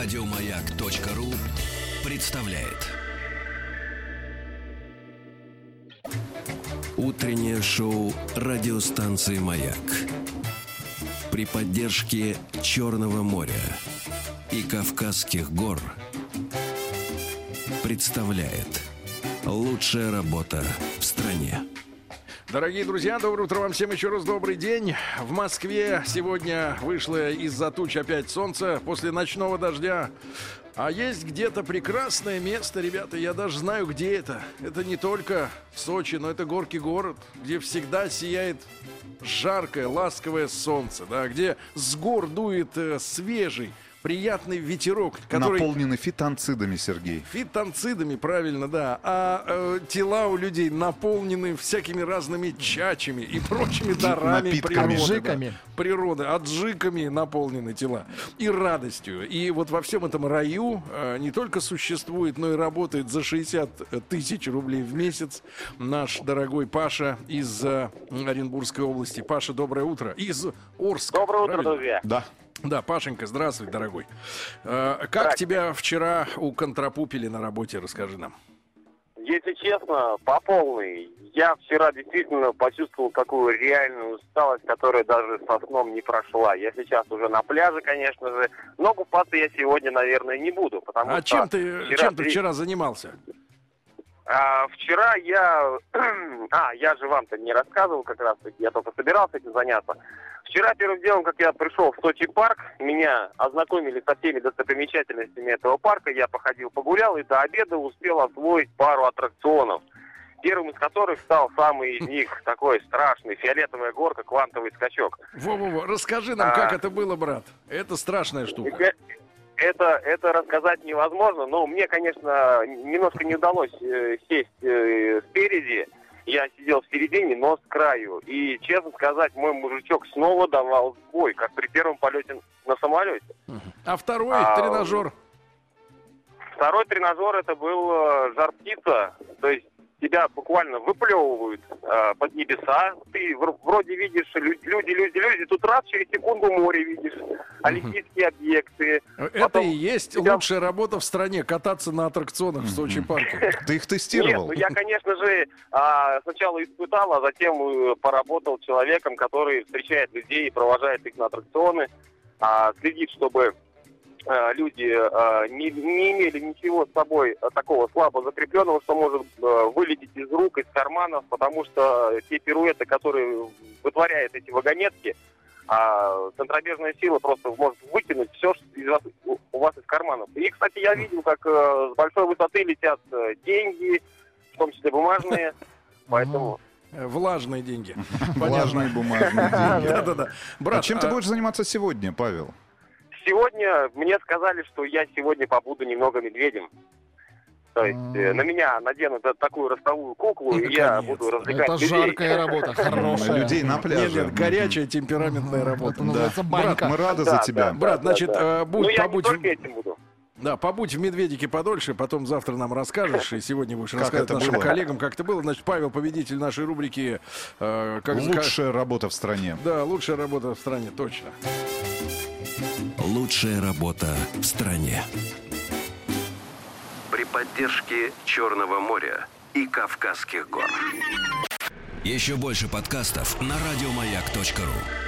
Радиомаяк.ру представляет Утреннее шоу радиостанции «Маяк» при поддержке Черного моря и Кавказских гор представляет лучшая работа в стране. Дорогие друзья, доброе утро вам всем еще раз добрый день. В Москве сегодня вышло из-за туч опять солнце после ночного дождя. А есть где-то прекрасное место, ребята, я даже знаю, где это. Это не только Сочи, но это горки город, где всегда сияет жаркое, ласковое солнце, да, где с гор дует э, свежий, приятный ветерок, который... Наполнены фитонцидами, Сергей. Фитонцидами, правильно, да. А э, тела у людей наполнены всякими разными чачами и прочими дарами Напитками. природы. Аджиками. да. Природы, аджиками наполнены тела. И радостью. И вот во всем этом раю э, не только существует, но и работает за 60 тысяч рублей в месяц наш дорогой Паша из э, Оренбургской области. Паша, доброе утро. Из Орска. Доброе утро, правильно? друзья. Да. Да, Пашенька, здравствуй, дорогой. Э, как тебя вчера у контрапупили на работе, расскажи нам. Если честно, по полной. Я вчера действительно почувствовал какую реальную усталость, которая даже со сном не прошла. Я сейчас уже на пляже, конечно же, но купаться я сегодня, наверное, не буду, потому А что чем ты, вчера чем ты вчера занимался? А, вчера я... а, я же вам-то не рассказывал как раз, я только собирался этим заняться. Вчера первым делом, как я пришел в Сочи парк, меня ознакомили со всеми достопримечательностями этого парка, я походил, погулял и до обеда успел освоить пару аттракционов. Первым из которых стал самый из них такой страшный, фиолетовая горка, квантовый скачок. Во-во-во, расскажи нам, А. как это было, брат. Это страшная штука. Э, Это, это рассказать невозможно, но мне, конечно, немножко не удалось э, сесть э, спереди. Я сидел в середине, но с краю. И, честно сказать, мой мужичок снова давал сбой, как при первом полете на самолете. А второй А, тренажер. Второй тренажер это был э, жар птица, то есть тебя буквально выплевывают э, под небеса, ты вр- вроде видишь лю- люди, люди, люди, тут раз через секунду море видишь, олимпийские объекты. Это потом и есть тебя- лучшая работа в стране кататься на аттракционах в Сочи парке. Ты их Нет, тестировал? ну я, конечно же, а, сначала испытал, а затем э, поработал человеком, который встречает людей и провожает их на аттракционы, а, следит, чтобы люди а, не, не имели ничего с собой а, такого слабо закрепленного, что может вылететь из рук, из карманов, потому что те пируэты, которые вытворяют эти вагонетки, а центробежная сила просто может вытянуть все из вас, у- вас из карманов. И, кстати, я видел, как э, с большой высоты летят э, деньги, в том числе бумажные. Поэтому Э, Влажные деньги. Влажные бумажные деньги. Да-да-да. Брат, А чем ты а- будешь заниматься сегодня, Павел? Сегодня мне сказали, что я сегодня побуду немного медведем. То есть э, на меня наденут такую ростовую куклу, и я буду развлекать Это людей. жаркая работа, хорошая. Людей на пляже. нет, горячая темпераментная работа. Называется Брат, банька. мы рады за тебя. Брат, значит, э, Ну, будь, я побудь, только в- этим буду. да, побудь в Медведике подольше, потом завтра нам расскажешь, и сегодня будешь Как рассказывать нашим было? коллегам, как это было. Значит, Павел, победитель нашей рубрики э, как, Лучшая работа в стране. как- да, лучшая работа в стране, точно. Лучшая работа в стране. При поддержке Черного моря и Кавказских гор. Еще больше подкастов на радиомаяк.ру.